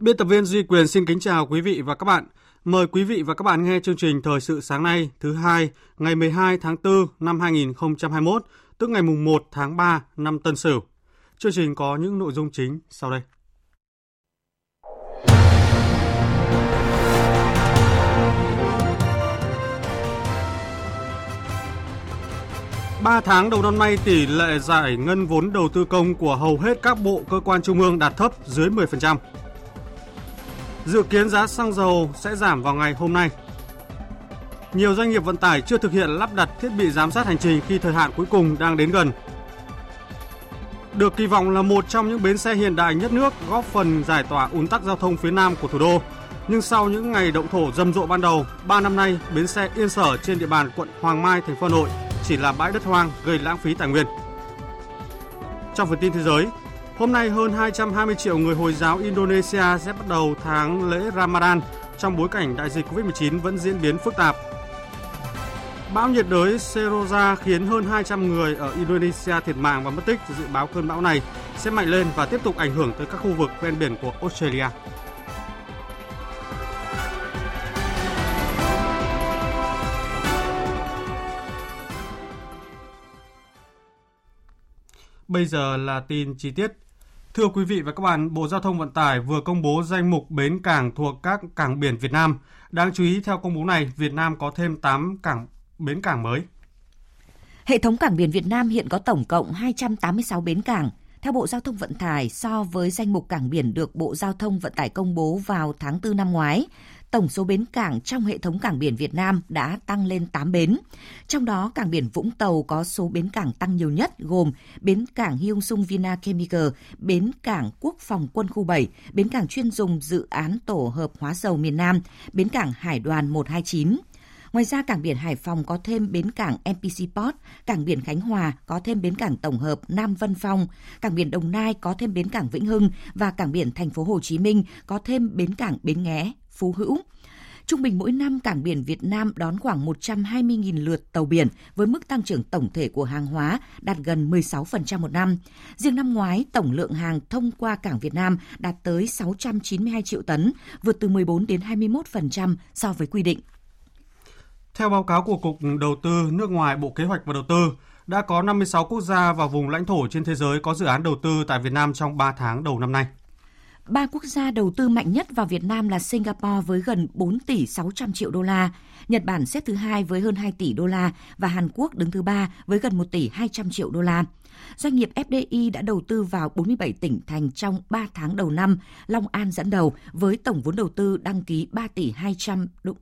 Biên tập viên Duy Quyền xin kính chào quý vị và các bạn. Mời quý vị và các bạn nghe chương trình Thời sự sáng nay thứ hai ngày 12 tháng 4 năm 2021, tức ngày mùng 1 tháng 3 năm Tân Sửu. Chương trình có những nội dung chính sau đây. Ba tháng đầu năm nay, tỷ lệ giải ngân vốn đầu tư công của hầu hết các bộ cơ quan trung ương đạt thấp dưới 10%. Dự kiến giá xăng dầu sẽ giảm vào ngày hôm nay. Nhiều doanh nghiệp vận tải chưa thực hiện lắp đặt thiết bị giám sát hành trình khi thời hạn cuối cùng đang đến gần. Được kỳ vọng là một trong những bến xe hiện đại nhất nước góp phần giải tỏa ùn tắc giao thông phía Nam của thủ đô. Nhưng sau những ngày động thổ rầm rộ ban đầu, 3 năm nay, bến xe Yên Sở trên địa bàn quận Hoàng Mai, thành phố Hà Nội chỉ là bãi đất hoang gây lãng phí tài nguyên. Trong phần tin thế giới, Hôm nay hơn 220 triệu người Hồi giáo Indonesia sẽ bắt đầu tháng lễ Ramadan trong bối cảnh đại dịch Covid-19 vẫn diễn biến phức tạp. Bão nhiệt đới Seroja khiến hơn 200 người ở Indonesia thiệt mạng và mất tích. Dự báo cơn bão này sẽ mạnh lên và tiếp tục ảnh hưởng tới các khu vực ven biển của Australia. Bây giờ là tin chi tiết. Thưa quý vị và các bạn, Bộ Giao thông Vận tải vừa công bố danh mục bến cảng thuộc các cảng biển Việt Nam. Đáng chú ý theo công bố này, Việt Nam có thêm 8 cảng bến cảng mới. Hệ thống cảng biển Việt Nam hiện có tổng cộng 286 bến cảng. Theo Bộ Giao thông Vận tải, so với danh mục cảng biển được Bộ Giao thông Vận tải công bố vào tháng 4 năm ngoái, tổng số bến cảng trong hệ thống cảng biển Việt Nam đã tăng lên 8 bến. Trong đó, cảng biển Vũng Tàu có số bến cảng tăng nhiều nhất gồm bến cảng Hyung Sung Vina Chemical, bến cảng Quốc phòng quân khu 7, bến cảng chuyên dùng dự án tổ hợp hóa dầu miền Nam, bến cảng Hải đoàn 129. Ngoài ra, cảng biển Hải Phòng có thêm bến cảng MPC Port, cảng biển Khánh Hòa có thêm bến cảng tổng hợp Nam Vân Phong, cảng biển Đồng Nai có thêm bến cảng Vĩnh Hưng và cảng biển thành phố Hồ Chí Minh có thêm bến cảng Bến Nghé, Phú Hữu. Trung bình mỗi năm cảng biển Việt Nam đón khoảng 120.000 lượt tàu biển với mức tăng trưởng tổng thể của hàng hóa đạt gần 16% một năm. Riêng năm ngoái, tổng lượng hàng thông qua cảng Việt Nam đạt tới 692 triệu tấn, vượt từ 14 đến 21% so với quy định. Theo báo cáo của Cục Đầu tư nước ngoài Bộ Kế hoạch và Đầu tư, đã có 56 quốc gia và vùng lãnh thổ trên thế giới có dự án đầu tư tại Việt Nam trong 3 tháng đầu năm nay. Ba quốc gia đầu tư mạnh nhất vào Việt Nam là Singapore với gần 4 tỷ 600 triệu đô la, Nhật Bản xếp thứ hai với hơn 2 tỷ đô la và Hàn Quốc đứng thứ ba với gần 1 tỷ 200 triệu đô la. Doanh nghiệp FDI đã đầu tư vào 47 tỉnh thành trong 3 tháng đầu năm, Long An dẫn đầu với tổng vốn đầu tư đăng ký 3 tỷ 200 đô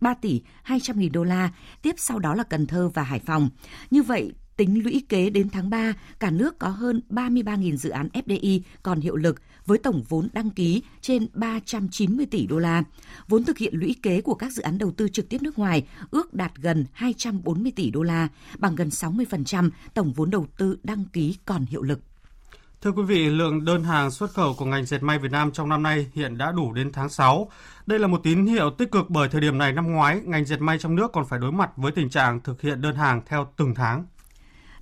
3 tỷ 200 nghìn đô la, tiếp sau đó là Cần Thơ và Hải Phòng. Như vậy, tính lũy kế đến tháng 3, cả nước có hơn 33.000 dự án FDI còn hiệu lực với tổng vốn đăng ký trên 390 tỷ đô la. Vốn thực hiện lũy kế của các dự án đầu tư trực tiếp nước ngoài ước đạt gần 240 tỷ đô la, bằng gần 60% tổng vốn đầu tư đăng ký còn hiệu lực. Thưa quý vị, lượng đơn hàng xuất khẩu của ngành dệt may Việt Nam trong năm nay hiện đã đủ đến tháng 6. Đây là một tín hiệu tích cực bởi thời điểm này năm ngoái, ngành dệt may trong nước còn phải đối mặt với tình trạng thực hiện đơn hàng theo từng tháng.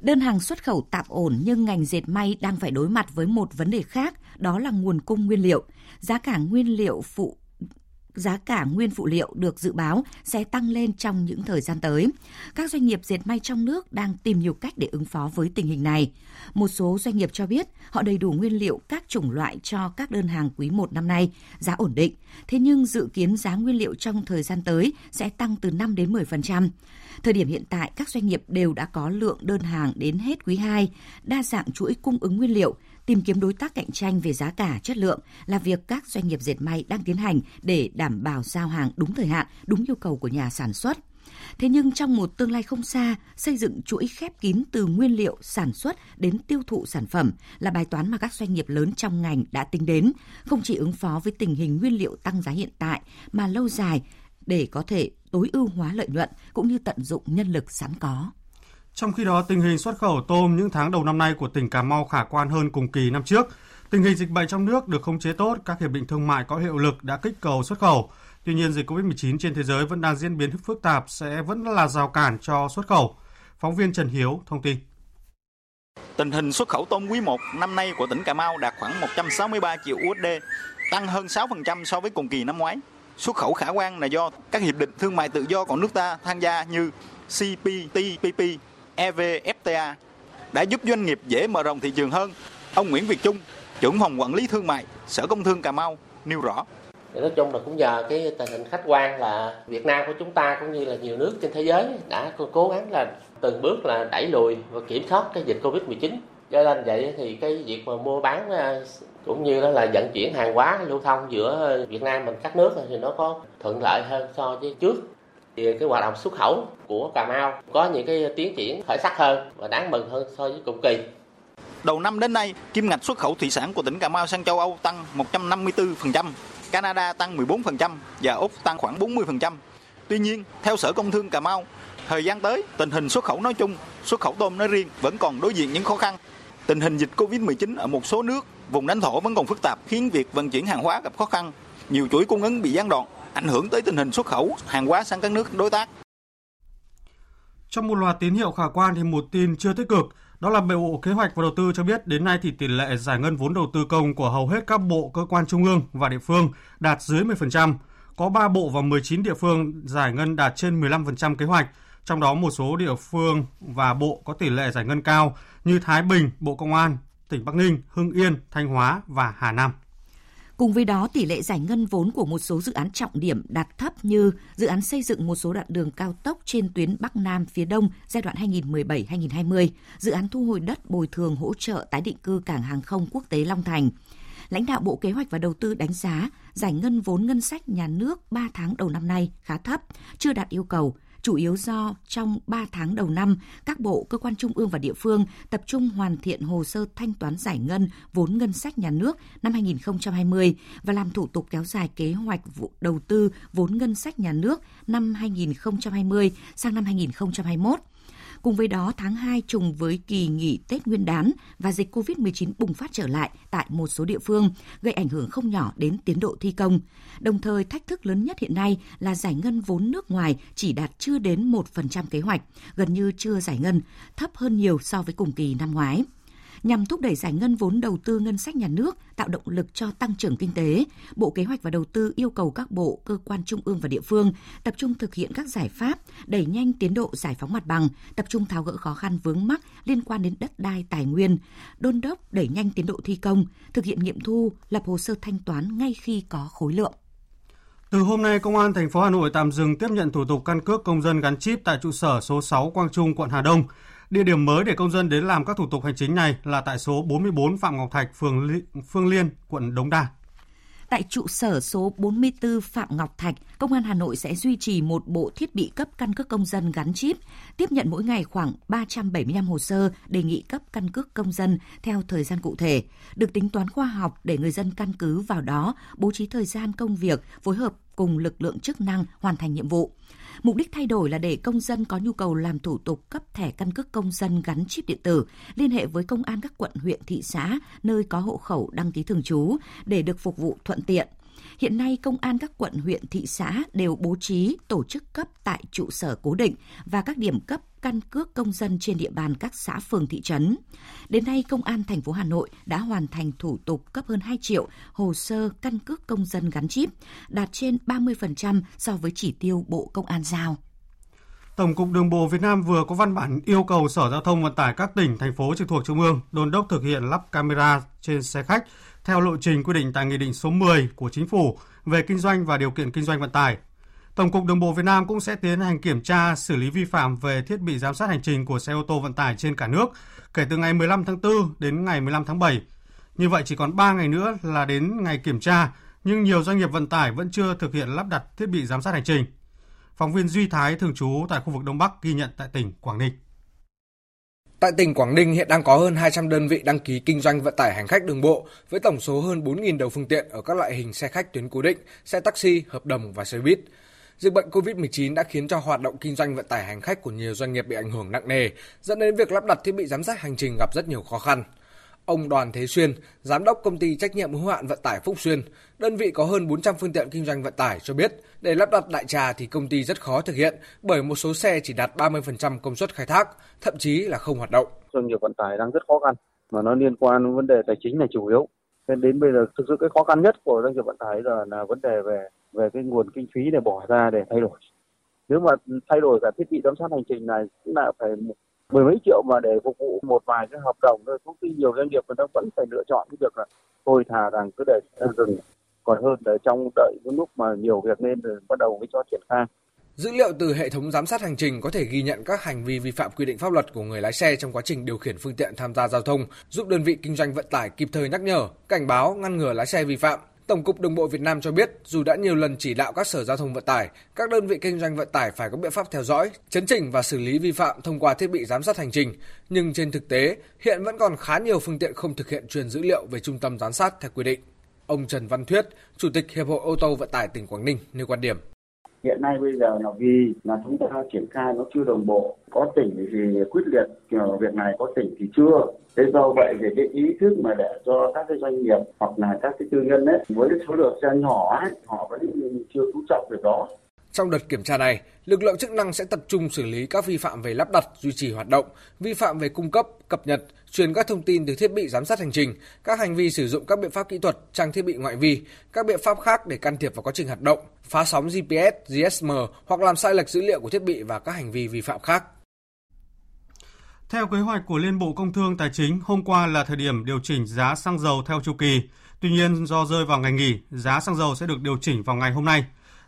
Đơn hàng xuất khẩu tạm ổn nhưng ngành dệt may đang phải đối mặt với một vấn đề khác, đó là nguồn cung nguyên liệu. Giá cả nguyên liệu phụ giá cả nguyên phụ liệu được dự báo sẽ tăng lên trong những thời gian tới. Các doanh nghiệp dệt may trong nước đang tìm nhiều cách để ứng phó với tình hình này. Một số doanh nghiệp cho biết họ đầy đủ nguyên liệu các chủng loại cho các đơn hàng quý 1 năm nay, giá ổn định. Thế nhưng dự kiến giá nguyên liệu trong thời gian tới sẽ tăng từ 5 đến 10%. Thời điểm hiện tại, các doanh nghiệp đều đã có lượng đơn hàng đến hết quý 2, đa dạng chuỗi cung ứng nguyên liệu, tìm kiếm đối tác cạnh tranh về giá cả, chất lượng là việc các doanh nghiệp dệt may đang tiến hành để đảm bảo giao hàng đúng thời hạn, đúng yêu cầu của nhà sản xuất. Thế nhưng trong một tương lai không xa, xây dựng chuỗi khép kín từ nguyên liệu sản xuất đến tiêu thụ sản phẩm là bài toán mà các doanh nghiệp lớn trong ngành đã tính đến, không chỉ ứng phó với tình hình nguyên liệu tăng giá hiện tại mà lâu dài để có thể tối ưu hóa lợi nhuận cũng như tận dụng nhân lực sẵn có. Trong khi đó, tình hình xuất khẩu tôm những tháng đầu năm nay của tỉnh Cà Mau khả quan hơn cùng kỳ năm trước. Tình hình dịch bệnh trong nước được khống chế tốt, các hiệp định thương mại có hiệu lực đã kích cầu xuất khẩu. Tuy nhiên, dịch COVID-19 trên thế giới vẫn đang diễn biến phức tạp sẽ vẫn là rào cản cho xuất khẩu. Phóng viên Trần Hiếu thông tin. Tình hình xuất khẩu tôm quý 1 năm nay của tỉnh Cà Mau đạt khoảng 163 triệu USD, tăng hơn 6% so với cùng kỳ năm ngoái. Xuất khẩu khả quan là do các hiệp định thương mại tự do của nước ta tham gia như CPTPP, EVFTA đã giúp doanh nghiệp dễ mở rộng thị trường hơn. Ông Nguyễn Việt Trung, trưởng phòng quản lý thương mại, Sở Công Thương Cà Mau nêu rõ. nói chung là cũng nhờ cái tình hình khách quan là Việt Nam của chúng ta cũng như là nhiều nước trên thế giới đã cố gắng là từng bước là đẩy lùi và kiểm soát cái dịch Covid-19. Cho nên vậy thì cái việc mà mua bán ờ, cũng như đó là vận chuyển hàng hóa lưu thông giữa Việt Nam mình các nước thì nó có thuận lợi hơn so với trước thì cái hoạt động xuất khẩu của Cà Mau có những cái tiến triển khởi sắc hơn và đáng mừng hơn so với cùng kỳ. Đầu năm đến nay, kim ngạch xuất khẩu thủy sản của tỉnh Cà Mau sang châu Âu tăng 154%, Canada tăng 14% và Úc tăng khoảng 40%. Tuy nhiên, theo Sở Công Thương Cà Mau, thời gian tới, tình hình xuất khẩu nói chung, xuất khẩu tôm nói riêng vẫn còn đối diện những khó khăn. Tình hình dịch Covid-19 ở một số nước, vùng lãnh thổ vẫn còn phức tạp khiến việc vận chuyển hàng hóa gặp khó khăn. Nhiều chuỗi cung ứng bị gián đoạn, ảnh hưởng tới tình hình xuất khẩu hàng hóa sang các nước đối tác. Trong một loạt tín hiệu khả quan thì một tin chưa tích cực, đó là Bộ Kế hoạch và Đầu tư cho biết đến nay thì tỷ lệ giải ngân vốn đầu tư công của hầu hết các bộ, cơ quan trung ương và địa phương đạt dưới 10%. Có 3 bộ và 19 địa phương giải ngân đạt trên 15% kế hoạch, trong đó một số địa phương và bộ có tỷ lệ giải ngân cao như Thái Bình, Bộ Công an, tỉnh Bắc Ninh, Hưng Yên, Thanh Hóa và Hà Nam. Cùng với đó, tỷ lệ giải ngân vốn của một số dự án trọng điểm đạt thấp như dự án xây dựng một số đoạn đường cao tốc trên tuyến Bắc Nam phía Đông giai đoạn 2017-2020, dự án thu hồi đất bồi thường hỗ trợ tái định cư cảng hàng không quốc tế Long Thành. Lãnh đạo Bộ Kế hoạch và Đầu tư đánh giá giải ngân vốn ngân sách nhà nước 3 tháng đầu năm nay khá thấp, chưa đạt yêu cầu, chủ yếu do trong 3 tháng đầu năm, các bộ, cơ quan trung ương và địa phương tập trung hoàn thiện hồ sơ thanh toán giải ngân vốn ngân sách nhà nước năm 2020 và làm thủ tục kéo dài kế hoạch đầu tư vốn ngân sách nhà nước năm 2020 sang năm 2021. Cùng với đó, tháng 2 trùng với kỳ nghỉ Tết Nguyên đán và dịch COVID-19 bùng phát trở lại tại một số địa phương, gây ảnh hưởng không nhỏ đến tiến độ thi công. Đồng thời, thách thức lớn nhất hiện nay là giải ngân vốn nước ngoài chỉ đạt chưa đến 1% kế hoạch, gần như chưa giải ngân, thấp hơn nhiều so với cùng kỳ năm ngoái nhằm thúc đẩy giải ngân vốn đầu tư ngân sách nhà nước, tạo động lực cho tăng trưởng kinh tế, Bộ Kế hoạch và Đầu tư yêu cầu các bộ, cơ quan trung ương và địa phương tập trung thực hiện các giải pháp đẩy nhanh tiến độ giải phóng mặt bằng, tập trung tháo gỡ khó khăn vướng mắc liên quan đến đất đai tài nguyên, đôn đốc đẩy nhanh tiến độ thi công, thực hiện nghiệm thu, lập hồ sơ thanh toán ngay khi có khối lượng. Từ hôm nay, Công an thành phố Hà Nội tạm dừng tiếp nhận thủ tục căn cước công dân gắn chip tại trụ sở số 6 Quang Trung, quận Hà Đông. Địa điểm mới để công dân đến làm các thủ tục hành chính này là tại số 44 Phạm Ngọc Thạch, phường Li- Phương Liên, quận Đống Đa. Tại trụ sở số 44 Phạm Ngọc Thạch, Công an Hà Nội sẽ duy trì một bộ thiết bị cấp căn cước công dân gắn chip, tiếp nhận mỗi ngày khoảng 375 hồ sơ đề nghị cấp căn cước công dân theo thời gian cụ thể, được tính toán khoa học để người dân căn cứ vào đó bố trí thời gian công việc, phối hợp cùng lực lượng chức năng hoàn thành nhiệm vụ. Mục đích thay đổi là để công dân có nhu cầu làm thủ tục cấp thẻ căn cước công dân gắn chip điện tử, liên hệ với công an các quận, huyện, thị xã nơi có hộ khẩu đăng ký thường trú để được phục vụ thuận tiện. Hiện nay, công an các quận, huyện, thị xã đều bố trí tổ chức cấp tại trụ sở cố định và các điểm cấp căn cước công dân trên địa bàn các xã phường thị trấn. Đến nay, Công an thành phố Hà Nội đã hoàn thành thủ tục cấp hơn 2 triệu hồ sơ căn cước công dân gắn chip, đạt trên 30% so với chỉ tiêu Bộ Công an giao. Tổng cục Đường bộ Việt Nam vừa có văn bản yêu cầu Sở Giao thông Vận tải các tỉnh, thành phố trực thuộc Trung ương đôn đốc thực hiện lắp camera trên xe khách theo lộ trình quy định tại Nghị định số 10 của Chính phủ về kinh doanh và điều kiện kinh doanh vận tải. Tổng cục Đường bộ Việt Nam cũng sẽ tiến hành kiểm tra xử lý vi phạm về thiết bị giám sát hành trình của xe ô tô vận tải trên cả nước kể từ ngày 15 tháng 4 đến ngày 15 tháng 7. Như vậy chỉ còn 3 ngày nữa là đến ngày kiểm tra, nhưng nhiều doanh nghiệp vận tải vẫn chưa thực hiện lắp đặt thiết bị giám sát hành trình. Phóng viên Duy Thái thường trú tại khu vực Đông Bắc ghi nhận tại tỉnh Quảng Ninh. Tại tỉnh Quảng Ninh hiện đang có hơn 200 đơn vị đăng ký kinh doanh vận tải hành khách đường bộ với tổng số hơn 4.000 đầu phương tiện ở các loại hình xe khách tuyến cố định, xe taxi, hợp đồng và xe buýt. Dịch bệnh COVID-19 đã khiến cho hoạt động kinh doanh vận tải hành khách của nhiều doanh nghiệp bị ảnh hưởng nặng nề, dẫn đến việc lắp đặt thiết bị giám sát hành trình gặp rất nhiều khó khăn. Ông Đoàn Thế Xuyên, giám đốc công ty trách nhiệm hữu hạn vận tải Phúc Xuyên, đơn vị có hơn 400 phương tiện kinh doanh vận tải cho biết, để lắp đặt đại trà thì công ty rất khó thực hiện bởi một số xe chỉ đạt 30% công suất khai thác, thậm chí là không hoạt động. Doanh nghiệp vận tải đang rất khó khăn mà nó liên quan đến vấn đề tài chính là chủ yếu. Nên đến bây giờ thực sự cái khó khăn nhất của doanh nghiệp vận tải là là vấn đề về về cái nguồn kinh phí để bỏ ra để thay đổi. Nếu mà thay đổi cả thiết bị giám sát hành trình này cũng là phải mười mấy triệu mà để phục vụ một vài cái hợp đồng thôi. Cũng nhiều doanh nghiệp người ta vẫn phải lựa chọn cái việc là thôi thà rằng cứ để dừng còn hơn là trong đợi những lúc mà nhiều việc nên rồi bắt đầu mới cho triển khai. Dữ liệu từ hệ thống giám sát hành trình có thể ghi nhận các hành vi vi phạm quy định pháp luật của người lái xe trong quá trình điều khiển phương tiện tham gia giao thông, giúp đơn vị kinh doanh vận tải kịp thời nhắc nhở, cảnh báo, ngăn ngừa lái xe vi phạm. Tổng cục Đường bộ Việt Nam cho biết, dù đã nhiều lần chỉ đạo các sở giao thông vận tải, các đơn vị kinh doanh vận tải phải có biện pháp theo dõi, chấn chỉnh và xử lý vi phạm thông qua thiết bị giám sát hành trình, nhưng trên thực tế, hiện vẫn còn khá nhiều phương tiện không thực hiện truyền dữ liệu về trung tâm giám sát theo quy định. Ông Trần Văn Thuyết, Chủ tịch Hiệp hội ô tô vận tải tỉnh Quảng Ninh nêu quan điểm. Hiện nay bây giờ là vì là chúng ta triển khai nó chưa đồng bộ, có tỉnh thì quyết liệt việc này, có tỉnh thì chưa. Thế do vậy thì cái ý thức mà để cho các cái doanh nghiệp hoặc là các cái tư nhân ấy với cái số lượng xe nhỏ ấy, họ vẫn chưa chú trọng việc đó. Trong đợt kiểm tra này, lực lượng chức năng sẽ tập trung xử lý các vi phạm về lắp đặt, duy trì hoạt động, vi phạm về cung cấp, cập nhật, truyền các thông tin từ thiết bị giám sát hành trình, các hành vi sử dụng các biện pháp kỹ thuật, trang thiết bị ngoại vi, các biện pháp khác để can thiệp vào quá trình hoạt động, phá sóng GPS, GSM hoặc làm sai lệch dữ liệu của thiết bị và các hành vi vi phạm khác. Theo kế hoạch của Liên Bộ Công Thương Tài chính, hôm qua là thời điểm điều chỉnh giá xăng dầu theo chu kỳ. Tuy nhiên, do rơi vào ngày nghỉ, giá xăng dầu sẽ được điều chỉnh vào ngày hôm nay.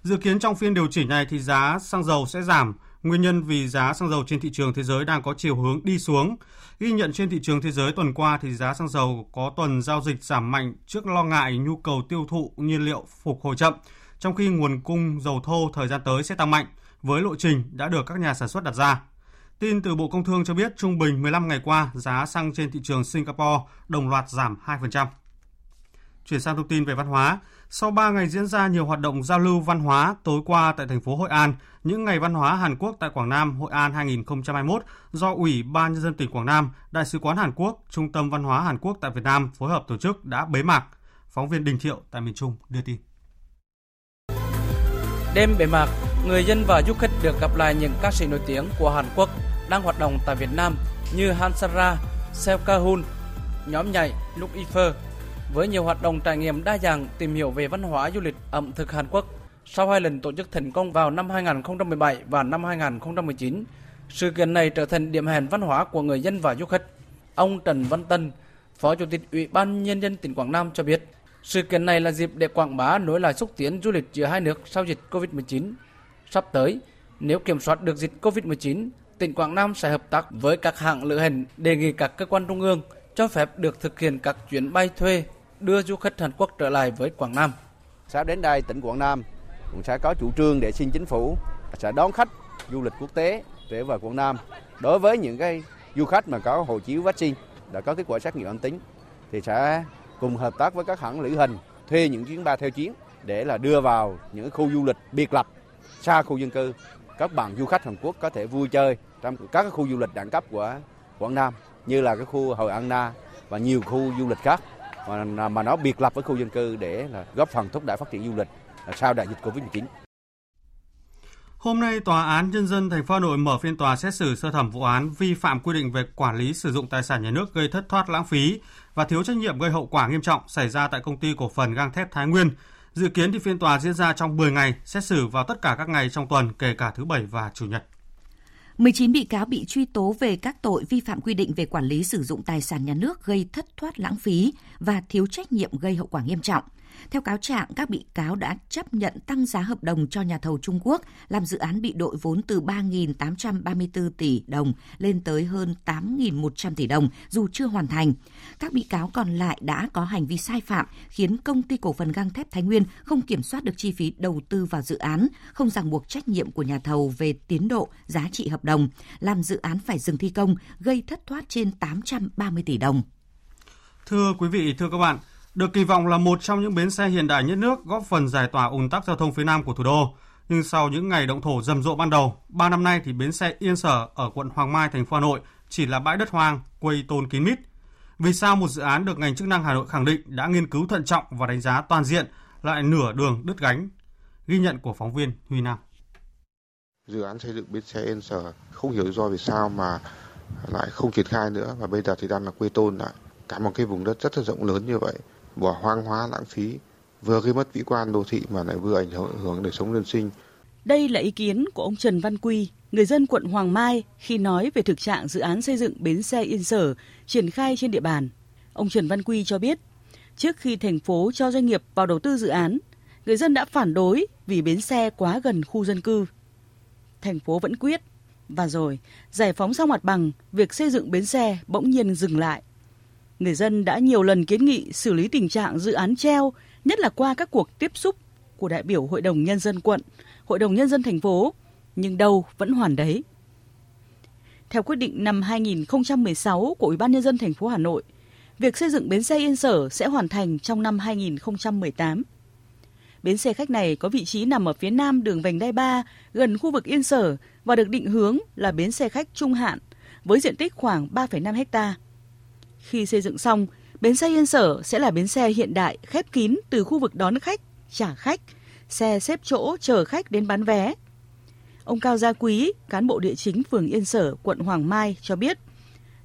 Dự kiến trong phiên điều chỉnh này thì giá xăng dầu sẽ giảm. Nguyên nhân vì giá xăng dầu trên thị trường thế giới đang có chiều hướng đi xuống. Ghi nhận trên thị trường thế giới tuần qua thì giá xăng dầu có tuần giao dịch giảm mạnh trước lo ngại nhu cầu tiêu thụ nhiên liệu phục hồi chậm, trong khi nguồn cung dầu thô thời gian tới sẽ tăng mạnh với lộ trình đã được các nhà sản xuất đặt ra. Tin từ Bộ Công Thương cho biết trung bình 15 ngày qua, giá xăng trên thị trường Singapore đồng loạt giảm 2%. Chuyển sang thông tin về văn hóa, sau 3 ngày diễn ra nhiều hoạt động giao lưu văn hóa tối qua tại thành phố Hội An, những ngày văn hóa Hàn Quốc tại Quảng Nam Hội An 2021 do Ủy ban nhân dân tỉnh Quảng Nam, Đại sứ quán Hàn Quốc, Trung tâm văn hóa Hàn Quốc tại Việt Nam phối hợp tổ chức đã bế mạc. Phóng viên Đình Thiệu tại miền Trung đưa tin. Đêm bế mạc, người dân và du khách được gặp lại những ca sĩ nổi tiếng của Hàn Quốc đang hoạt động tại Việt Nam như Hansara, Seo Kahun, nhóm nhảy Look Ifer với nhiều hoạt động trải nghiệm đa dạng tìm hiểu về văn hóa du lịch ẩm thực Hàn Quốc. Sau hai lần tổ chức thành công vào năm 2017 và năm 2019, sự kiện này trở thành điểm hẹn văn hóa của người dân và du khách. Ông Trần Văn Tân, Phó Chủ tịch Ủy ban Nhân dân tỉnh Quảng Nam cho biết, sự kiện này là dịp để quảng bá nối lại xúc tiến du lịch giữa hai nước sau dịch Covid-19. Sắp tới, nếu kiểm soát được dịch Covid-19, tỉnh Quảng Nam sẽ hợp tác với các hãng lữ hành đề nghị các cơ quan trung ương cho phép được thực hiện các chuyến bay thuê đưa du khách Hàn Quốc trở lại với Quảng Nam. Sắp đến đây tỉnh Quảng Nam, cũng sẽ có chủ trương để xin chính phủ sẽ đón khách du lịch quốc tế trở về Quảng Nam. Đối với những cái du khách mà có hộ chiếu vaccine đã có kết quả xét nghiệm âm tính, thì sẽ cùng hợp tác với các hãng lữ hành, thuê những chuyến bay theo chuyến để là đưa vào những khu du lịch biệt lập xa khu dân cư các bạn du khách Hàn Quốc có thể vui chơi trong các khu du lịch đẳng cấp của Quảng Nam, như là cái khu Hội An Na và nhiều khu du lịch khác mà, mà nó biệt lập với khu dân cư để là góp phần thúc đẩy phát triển du lịch sau đại dịch Covid-19. Hôm nay, Tòa án Nhân dân thành phố Hà Nội mở phiên tòa xét xử sơ thẩm vụ án vi phạm quy định về quản lý sử dụng tài sản nhà nước gây thất thoát lãng phí và thiếu trách nhiệm gây hậu quả nghiêm trọng xảy ra tại công ty cổ phần gang thép Thái Nguyên. Dự kiến thì phiên tòa diễn ra trong 10 ngày, xét xử vào tất cả các ngày trong tuần, kể cả thứ Bảy và Chủ nhật. 19 bị cáo bị truy tố về các tội vi phạm quy định về quản lý sử dụng tài sản nhà nước gây thất thoát lãng phí và thiếu trách nhiệm gây hậu quả nghiêm trọng. Theo cáo trạng, các bị cáo đã chấp nhận tăng giá hợp đồng cho nhà thầu Trung Quốc làm dự án bị đội vốn từ 3.834 tỷ đồng lên tới hơn 8.100 tỷ đồng dù chưa hoàn thành. Các bị cáo còn lại đã có hành vi sai phạm khiến công ty cổ phần gang thép Thái Nguyên không kiểm soát được chi phí đầu tư vào dự án, không ràng buộc trách nhiệm của nhà thầu về tiến độ, giá trị hợp đồng, làm dự án phải dừng thi công, gây thất thoát trên 830 tỷ đồng. Thưa quý vị, thưa các bạn, được kỳ vọng là một trong những bến xe hiện đại nhất nước góp phần giải tỏa ùn tắc giao thông phía Nam của thủ đô. Nhưng sau những ngày động thổ rầm rộ ban đầu, 3 năm nay thì bến xe Yên Sở ở quận Hoàng Mai, thành phố Hà Nội chỉ là bãi đất hoang, quây tôn kín mít. Vì sao một dự án được ngành chức năng Hà Nội khẳng định đã nghiên cứu thận trọng và đánh giá toàn diện lại nửa đường đứt gánh? Ghi nhận của phóng viên Huy Nam. Dự án xây dựng bến xe Yên Sở không hiểu do vì sao mà lại không triển khai nữa và bây giờ thì đang là quê tôn lại cả một cái vùng đất rất là rộng lớn như vậy bỏ hoang hóa lãng phí, vừa gây mất vĩ quan đô thị mà lại vừa ảnh hưởng đời sống dân sinh. Đây là ý kiến của ông Trần Văn Quy, người dân quận Hoàng Mai khi nói về thực trạng dự án xây dựng bến xe Yên Sở triển khai trên địa bàn. Ông Trần Văn Quy cho biết, trước khi thành phố cho doanh nghiệp vào đầu tư dự án, người dân đã phản đối vì bến xe quá gần khu dân cư. Thành phố vẫn quyết, và rồi giải phóng xong mặt bằng, việc xây dựng bến xe bỗng nhiên dừng lại người dân đã nhiều lần kiến nghị xử lý tình trạng dự án treo, nhất là qua các cuộc tiếp xúc của đại biểu Hội đồng Nhân dân quận, Hội đồng Nhân dân thành phố, nhưng đâu vẫn hoàn đấy. Theo quyết định năm 2016 của Ủy ban Nhân dân thành phố Hà Nội, việc xây dựng bến xe Yên Sở sẽ hoàn thành trong năm 2018. Bến xe khách này có vị trí nằm ở phía nam đường vành đai 3, gần khu vực Yên Sở và được định hướng là bến xe khách trung hạn với diện tích khoảng 3,5 hectare. Khi xây dựng xong, bến xe Yên Sở sẽ là bến xe hiện đại khép kín từ khu vực đón khách, trả khách, xe xếp chỗ chờ khách đến bán vé. Ông Cao Gia Quý, cán bộ địa chính phường Yên Sở, quận Hoàng Mai cho biết,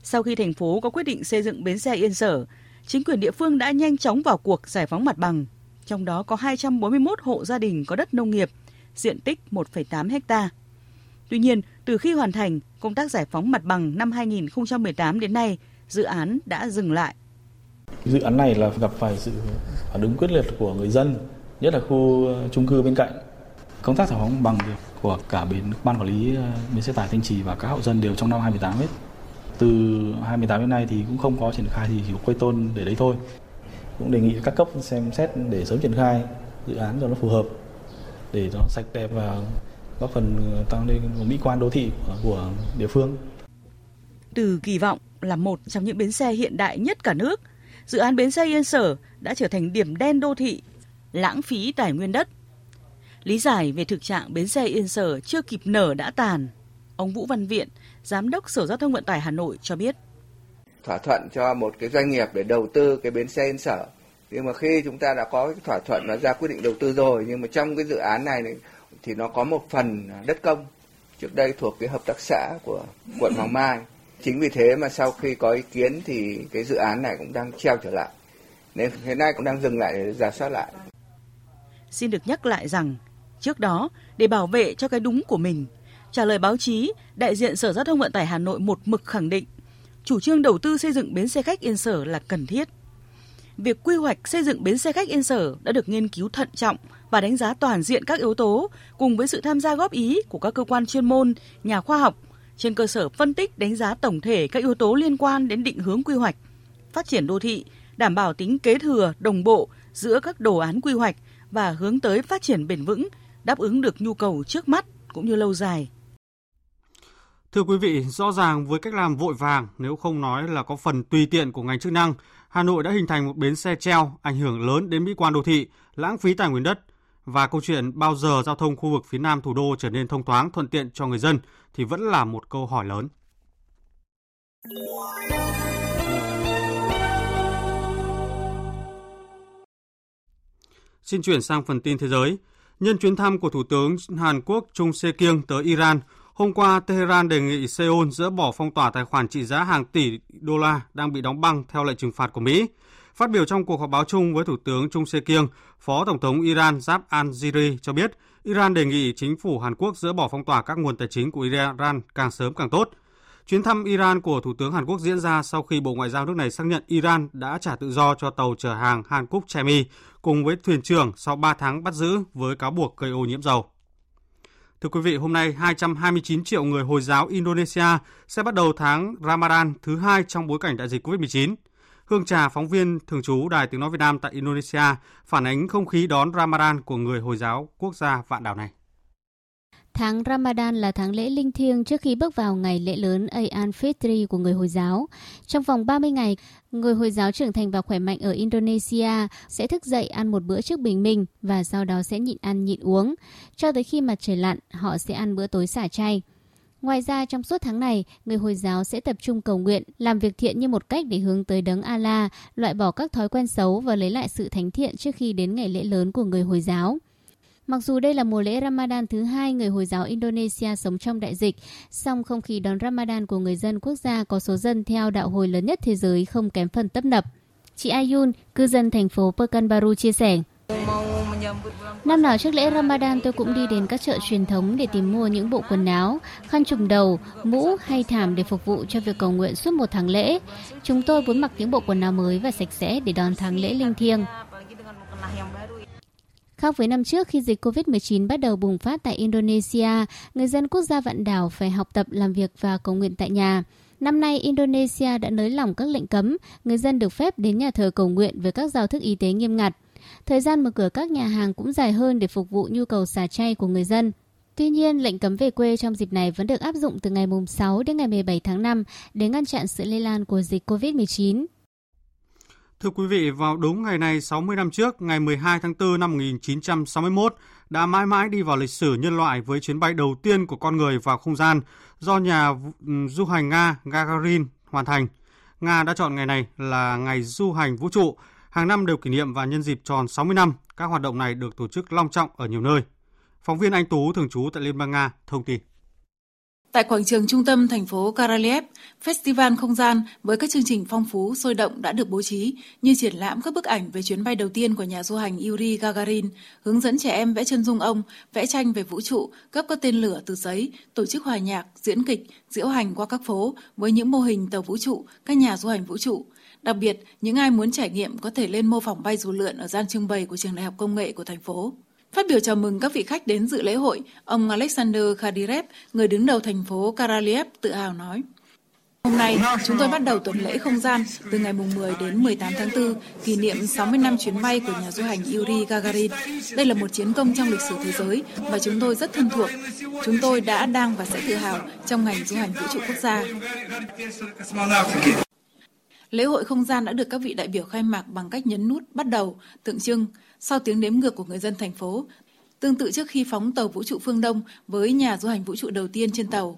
sau khi thành phố có quyết định xây dựng bến xe Yên Sở, chính quyền địa phương đã nhanh chóng vào cuộc giải phóng mặt bằng. Trong đó có 241 hộ gia đình có đất nông nghiệp, diện tích 1,8 ha. Tuy nhiên, từ khi hoàn thành, công tác giải phóng mặt bằng năm 2018 đến nay dự án đã dừng lại. Dự án này là gặp phải sự phản ứng quyết liệt của người dân, nhất là khu ờ, chung cư bên cạnh. Công tác giải phóng bằng của cả bên ban quản lý ờ, bến xe tải Thanh Trì và các hộ dân đều trong năm 2018 hết. Từ 2018 đến nay thì cũng không có triển khai thì chỉ quay tôn để đấy thôi. Cũng đề nghị các cấp xem xét để sớm triển khai dự án cho nó phù hợp để nó sạch đẹp và góp phần tăng lên mỹ quan đô thị của, của địa phương. Từ kỳ vọng là một trong những bến xe hiện đại nhất cả nước, dự án bến xe Yên Sở đã trở thành điểm đen đô thị, lãng phí tài nguyên đất. Lý giải về thực trạng bến xe Yên Sở chưa kịp nở đã tàn, ông Vũ Văn Viện, Giám đốc Sở Giao thông Vận tải Hà Nội cho biết. Thỏa thuận cho một cái doanh nghiệp để đầu tư cái bến xe Yên Sở. Nhưng mà khi chúng ta đã có cái thỏa thuận nó ra quyết định đầu tư rồi, nhưng mà trong cái dự án này thì nó có một phần đất công trước đây thuộc cái hợp tác xã của quận Hoàng Mai Chính vì thế mà sau khi có ý kiến thì cái dự án này cũng đang treo trở lại. Nên hiện nay cũng đang dừng lại để giả soát lại. Xin được nhắc lại rằng, trước đó, để bảo vệ cho cái đúng của mình, trả lời báo chí, đại diện Sở Giao thông Vận tải Hà Nội một mực khẳng định chủ trương đầu tư xây dựng bến xe khách Yên Sở là cần thiết. Việc quy hoạch xây dựng bến xe khách Yên Sở đã được nghiên cứu thận trọng và đánh giá toàn diện các yếu tố cùng với sự tham gia góp ý của các cơ quan chuyên môn, nhà khoa học trên cơ sở phân tích đánh giá tổng thể các yếu tố liên quan đến định hướng quy hoạch, phát triển đô thị, đảm bảo tính kế thừa, đồng bộ giữa các đồ án quy hoạch và hướng tới phát triển bền vững, đáp ứng được nhu cầu trước mắt cũng như lâu dài. Thưa quý vị, rõ ràng với cách làm vội vàng, nếu không nói là có phần tùy tiện của ngành chức năng, Hà Nội đã hình thành một bến xe treo ảnh hưởng lớn đến mỹ quan đô thị, lãng phí tài nguyên đất, và câu chuyện bao giờ giao thông khu vực phía Nam thủ đô trở nên thông thoáng thuận tiện cho người dân thì vẫn là một câu hỏi lớn. Xin chuyển sang phần tin thế giới. Nhân chuyến thăm của Thủ tướng Hàn Quốc Chung Se-kyung tới Iran, hôm qua Tehran đề nghị Seoul dỡ bỏ phong tỏa tài khoản trị giá hàng tỷ đô la đang bị đóng băng theo lệnh trừng phạt của Mỹ. Phát biểu trong cuộc họp báo chung với Thủ tướng Chung Se-kyung, Phó Tổng thống Iran Jab al-Ziri cho biết Iran đề nghị chính phủ Hàn Quốc dỡ bỏ phong tỏa các nguồn tài chính của Iran càng sớm càng tốt. Chuyến thăm Iran của Thủ tướng Hàn Quốc diễn ra sau khi Bộ Ngoại giao nước này xác nhận Iran đã trả tự do cho tàu chở hàng Hàn Quốc Chemi cùng với thuyền trưởng sau 3 tháng bắt giữ với cáo buộc gây ô nhiễm dầu. Thưa quý vị, hôm nay 229 triệu người Hồi giáo Indonesia sẽ bắt đầu tháng Ramadan thứ hai trong bối cảnh đại dịch COVID-19. Hương Trà, phóng viên thường trú Đài Tiếng Nói Việt Nam tại Indonesia, phản ánh không khí đón Ramadan của người Hồi giáo quốc gia vạn đảo này. Tháng Ramadan là tháng lễ linh thiêng trước khi bước vào ngày lễ lớn Eid al-Fitr của người Hồi giáo. Trong vòng 30 ngày, người Hồi giáo trưởng thành và khỏe mạnh ở Indonesia sẽ thức dậy ăn một bữa trước bình minh và sau đó sẽ nhịn ăn nhịn uống. Cho tới khi mặt trời lặn, họ sẽ ăn bữa tối xả chay. Ngoài ra, trong suốt tháng này, người Hồi giáo sẽ tập trung cầu nguyện, làm việc thiện như một cách để hướng tới đấng Allah, loại bỏ các thói quen xấu và lấy lại sự thánh thiện trước khi đến ngày lễ lớn của người Hồi giáo. Mặc dù đây là mùa lễ Ramadan thứ hai người Hồi giáo Indonesia sống trong đại dịch, song không khí đón Ramadan của người dân quốc gia có số dân theo đạo hồi lớn nhất thế giới không kém phần tấp nập. Chị Ayun, cư dân thành phố Pekanbaru chia sẻ. Năm nào trước lễ Ramadan tôi cũng đi đến các chợ truyền thống để tìm mua những bộ quần áo, khăn trùm đầu, mũ hay thảm để phục vụ cho việc cầu nguyện suốt một tháng lễ. Chúng tôi muốn mặc những bộ quần áo mới và sạch sẽ để đón tháng lễ linh thiêng. Khác với năm trước khi dịch COVID-19 bắt đầu bùng phát tại Indonesia, người dân quốc gia vạn đảo phải học tập, làm việc và cầu nguyện tại nhà. Năm nay, Indonesia đã nới lỏng các lệnh cấm, người dân được phép đến nhà thờ cầu nguyện với các giao thức y tế nghiêm ngặt. Thời gian mở cửa các nhà hàng cũng dài hơn để phục vụ nhu cầu xả chay của người dân. Tuy nhiên, lệnh cấm về quê trong dịp này vẫn được áp dụng từ ngày 6 đến ngày 17 tháng 5 để ngăn chặn sự lây lan của dịch COVID-19. Thưa quý vị, vào đúng ngày này 60 năm trước, ngày 12 tháng 4 năm 1961, đã mãi mãi đi vào lịch sử nhân loại với chuyến bay đầu tiên của con người vào không gian do nhà ừ, du hành Nga Gagarin hoàn thành. Nga đã chọn ngày này là ngày du hành vũ trụ, hàng năm đều kỷ niệm và nhân dịp tròn 60 năm, các hoạt động này được tổ chức long trọng ở nhiều nơi. Phóng viên Anh Tú thường trú tại Liên bang Nga thông tin. Tại quảng trường trung tâm thành phố Karaliev, festival không gian với các chương trình phong phú, sôi động đã được bố trí như triển lãm các bức ảnh về chuyến bay đầu tiên của nhà du hành Yuri Gagarin, hướng dẫn trẻ em vẽ chân dung ông, vẽ tranh về vũ trụ, cấp các tên lửa từ giấy, tổ chức hòa nhạc, diễn kịch, diễu hành qua các phố với những mô hình tàu vũ trụ, các nhà du hành vũ trụ. Đặc biệt, những ai muốn trải nghiệm có thể lên mô phỏng bay dù lượn ở gian trưng bày của trường đại học công nghệ của thành phố. Phát biểu chào mừng các vị khách đến dự lễ hội, ông Alexander Khadirev, người đứng đầu thành phố Karaliev, tự hào nói. Hôm nay, chúng tôi bắt đầu tuần lễ không gian từ ngày 10 đến 18 tháng 4, kỷ niệm 60 năm chuyến bay của nhà du hành Yuri Gagarin. Đây là một chiến công trong lịch sử thế giới và chúng tôi rất thân thuộc. Chúng tôi đã, đang và sẽ tự hào trong ngành du hành vũ trụ quốc gia. Lễ hội không gian đã được các vị đại biểu khai mạc bằng cách nhấn nút bắt đầu, tượng trưng, sau tiếng đếm ngược của người dân thành phố, tương tự trước khi phóng tàu vũ trụ phương Đông với nhà du hành vũ trụ đầu tiên trên tàu.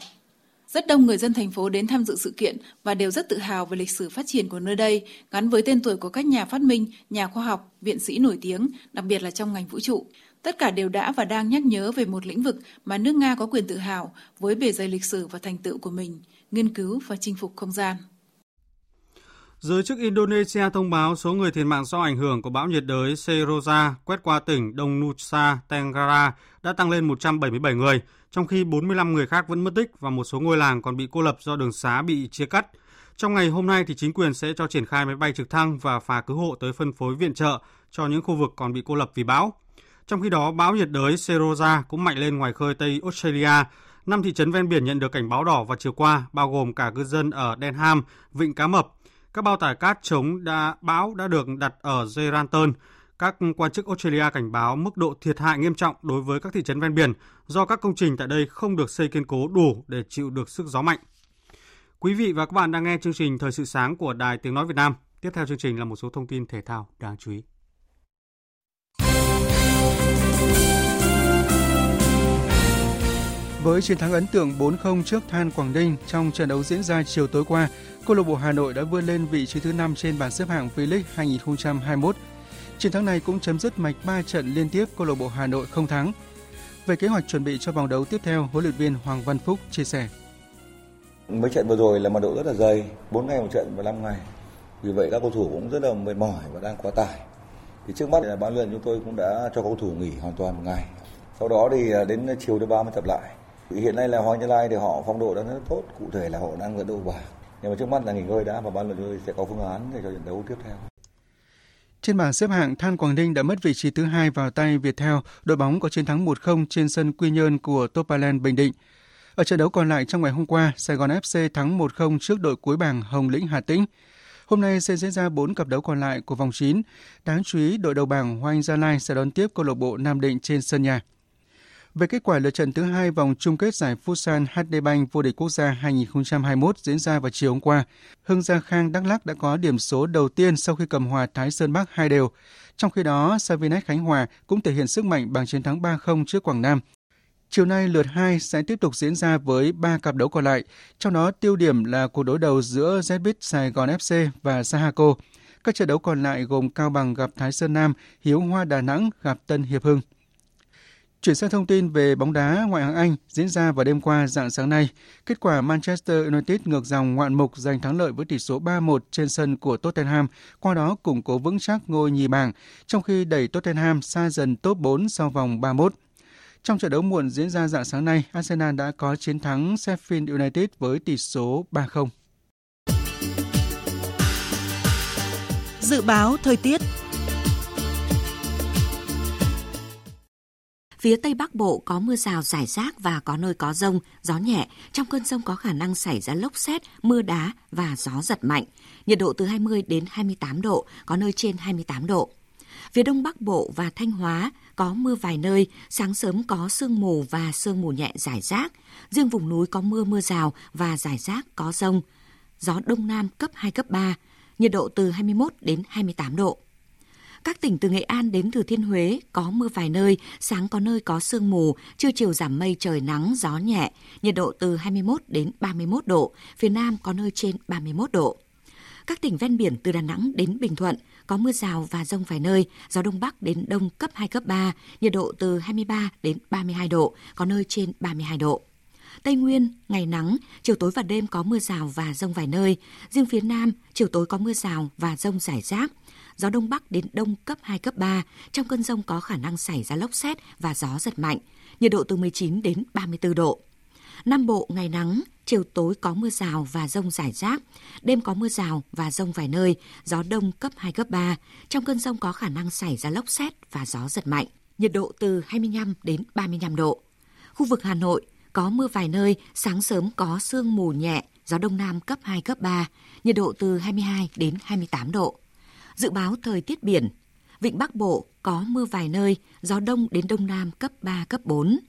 Rất đông người dân thành phố đến tham dự sự kiện và đều rất tự hào về lịch sử phát triển của nơi đây, gắn với tên tuổi của các nhà phát minh, nhà khoa học, viện sĩ nổi tiếng, đặc biệt là trong ngành vũ trụ. Tất cả đều đã và đang nhắc nhớ về một lĩnh vực mà nước Nga có quyền tự hào với bề dày lịch sử và thành tựu của mình, nghiên cứu và chinh phục không gian. Giới chức Indonesia thông báo số người thiệt mạng do ảnh hưởng của bão nhiệt đới Seroja quét qua tỉnh Đông Nusa Tenggara đã tăng lên 177 người, trong khi 45 người khác vẫn mất tích và một số ngôi làng còn bị cô lập do đường xá bị chia cắt. Trong ngày hôm nay thì chính quyền sẽ cho triển khai máy bay trực thăng và phà cứu hộ tới phân phối viện trợ cho những khu vực còn bị cô lập vì bão. Trong khi đó, bão nhiệt đới Seroja cũng mạnh lên ngoài khơi Tây Australia. Năm thị trấn ven biển nhận được cảnh báo đỏ vào chiều qua, bao gồm cả cư dân ở Denham, Vịnh Cá Mập, các bao tải cát chống đã, bão đã được đặt ở Geraldton. Các quan chức Australia cảnh báo mức độ thiệt hại nghiêm trọng đối với các thị trấn ven biển do các công trình tại đây không được xây kiên cố đủ để chịu được sức gió mạnh. Quý vị và các bạn đang nghe chương trình Thời sự sáng của Đài Tiếng Nói Việt Nam. Tiếp theo chương trình là một số thông tin thể thao đáng chú ý. Với chiến thắng ấn tượng 4-0 trước Than Quảng Ninh trong trận đấu diễn ra chiều tối qua, câu lạc bộ Hà Nội đã vươn lên vị trí thứ 5 trên bảng xếp hạng V-League 2021. Chiến thắng này cũng chấm dứt mạch 3 trận liên tiếp câu lạc bộ Hà Nội không thắng. Về kế hoạch chuẩn bị cho vòng đấu tiếp theo, huấn luyện viên Hoàng Văn Phúc chia sẻ. Mấy trận vừa rồi là mật độ rất là dày, 4 ngày một trận và 5 ngày. Vì vậy các cầu thủ cũng rất là mệt mỏi và đang quá tải. Thì trước mắt là ban luyện chúng tôi cũng đã cho cầu thủ nghỉ hoàn toàn một ngày. Sau đó thì à, đến chiều thứ ba mới tập lại. Hiện nay là Hoàng Gia Lai thì họ phong độ đang rất tốt, cụ thể là họ đang dẫn đầu bảng. Nhưng mà trước mắt là nghỉ ngơi đã và ban luận chơi tôi sẽ có phương án để cho trận đấu tiếp theo. Trên bảng xếp hạng, Than Quảng Ninh đã mất vị trí thứ hai vào tay Viettel, đội bóng có chiến thắng 1-0 trên sân Quy Nhơn của Topaland Bình Định. Ở trận đấu còn lại trong ngày hôm qua, Sài Gòn FC thắng 1-0 trước đội cuối bảng Hồng Lĩnh Hà Tĩnh. Hôm nay sẽ diễn ra 4 cặp đấu còn lại của vòng 9. Đáng chú ý, đội đầu bảng Hoàng Gia Lai sẽ đón tiếp câu lạc bộ Nam Định trên sân nhà. Về kết quả lượt trận thứ hai vòng chung kết giải Futsal HD Bank vô địch quốc gia 2021 diễn ra vào chiều hôm qua, Hưng Gia Khang Đắk Lắk đã có điểm số đầu tiên sau khi cầm hòa Thái Sơn Bắc hai đều. Trong khi đó, Savinex Khánh Hòa cũng thể hiện sức mạnh bằng chiến thắng 3-0 trước Quảng Nam. Chiều nay lượt 2 sẽ tiếp tục diễn ra với 3 cặp đấu còn lại, trong đó tiêu điểm là cuộc đối đầu giữa ZBit Sài Gòn FC và Sahako. Các trận đấu còn lại gồm Cao Bằng gặp Thái Sơn Nam, Hiếu Hoa Đà Nẵng gặp Tân Hiệp Hưng. Chuyển sang thông tin về bóng đá ngoại hạng Anh diễn ra vào đêm qua dạng sáng nay. Kết quả Manchester United ngược dòng ngoạn mục giành thắng lợi với tỷ số 3-1 trên sân của Tottenham, qua đó củng cố vững chắc ngôi nhì bảng, trong khi đẩy Tottenham xa dần top 4 sau vòng 31. Trong trận đấu muộn diễn ra dạng sáng nay, Arsenal đã có chiến thắng Sheffield United với tỷ số 3-0. Dự báo thời tiết Phía Tây Bắc Bộ có mưa rào rải rác và có nơi có rông, gió nhẹ. Trong cơn rông có khả năng xảy ra lốc xét, mưa đá và gió giật mạnh. Nhiệt độ từ 20 đến 28 độ, có nơi trên 28 độ. Phía Đông Bắc Bộ và Thanh Hóa có mưa vài nơi, sáng sớm có sương mù và sương mù nhẹ rải rác. Riêng vùng núi có mưa mưa rào và rải rác có rông. Gió Đông Nam cấp 2, cấp 3, nhiệt độ từ 21 đến 28 độ. Các tỉnh từ Nghệ An đến Thừa Thiên Huế có mưa vài nơi, sáng có nơi có sương mù, trưa chiều giảm mây trời nắng, gió nhẹ, nhiệt độ từ 21 đến 31 độ, phía Nam có nơi trên 31 độ. Các tỉnh ven biển từ Đà Nẵng đến Bình Thuận có mưa rào và rông vài nơi, gió đông bắc đến đông cấp 2, cấp 3, nhiệt độ từ 23 đến 32 độ, có nơi trên 32 độ. Tây Nguyên, ngày nắng, chiều tối và đêm có mưa rào và rông vài nơi. Riêng phía Nam, chiều tối có mưa rào và rông rải rác. Gió Đông Bắc đến Đông cấp 2, cấp 3. Trong cơn rông có khả năng xảy ra lốc xét và gió giật mạnh. Nhiệt độ từ 19 đến 34 độ. Nam Bộ ngày nắng, chiều tối có mưa rào và rông rải rác, đêm có mưa rào và rông vài nơi, gió đông cấp 2, cấp 3. Trong cơn rông có khả năng xảy ra lốc xét và gió giật mạnh, nhiệt độ từ 25 đến 35 độ. Khu vực Hà Nội có mưa vài nơi, sáng sớm có sương mù nhẹ, gió đông nam cấp 2, cấp 3, nhiệt độ từ 22 đến 28 độ. Dự báo thời tiết biển, Vịnh Bắc Bộ có mưa vài nơi, gió đông đến đông nam cấp 3, cấp 4.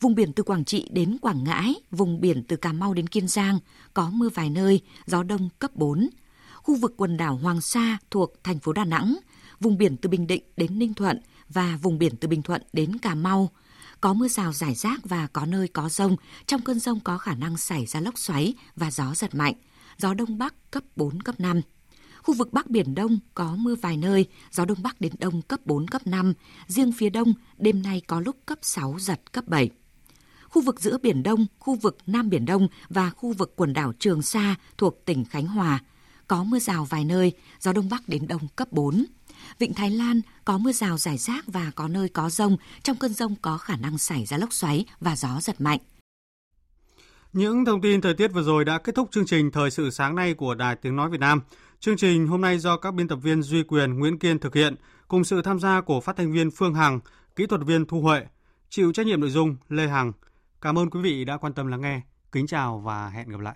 Vùng biển từ Quảng Trị đến Quảng Ngãi, vùng biển từ Cà Mau đến Kiên Giang có mưa vài nơi, gió đông cấp 4. Khu vực quần đảo Hoàng Sa thuộc thành phố Đà Nẵng, vùng biển từ Bình Định đến Ninh Thuận và vùng biển từ Bình Thuận đến Cà Mau có mưa rào rải rác và có nơi có rông. Trong cơn rông có khả năng xảy ra lốc xoáy và gió giật mạnh. Gió Đông Bắc cấp 4, cấp 5. Khu vực Bắc Biển Đông có mưa vài nơi, gió Đông Bắc đến Đông cấp 4, cấp 5. Riêng phía Đông, đêm nay có lúc cấp 6, giật cấp 7 khu vực giữa Biển Đông, khu vực Nam Biển Đông và khu vực quần đảo Trường Sa thuộc tỉnh Khánh Hòa. Có mưa rào vài nơi, gió Đông Bắc đến Đông cấp 4. Vịnh Thái Lan có mưa rào rải rác và có nơi có rông. Trong cơn rông có khả năng xảy ra lốc xoáy và gió giật mạnh. Những thông tin thời tiết vừa rồi đã kết thúc chương trình Thời sự sáng nay của Đài Tiếng Nói Việt Nam. Chương trình hôm nay do các biên tập viên Duy Quyền, Nguyễn Kiên thực hiện, cùng sự tham gia của phát thanh viên Phương Hằng, kỹ thuật viên Thu Huệ, chịu trách nhiệm nội dung Lê Hằng. Cảm ơn quý vị đã quan tâm lắng nghe. Kính chào và hẹn gặp lại.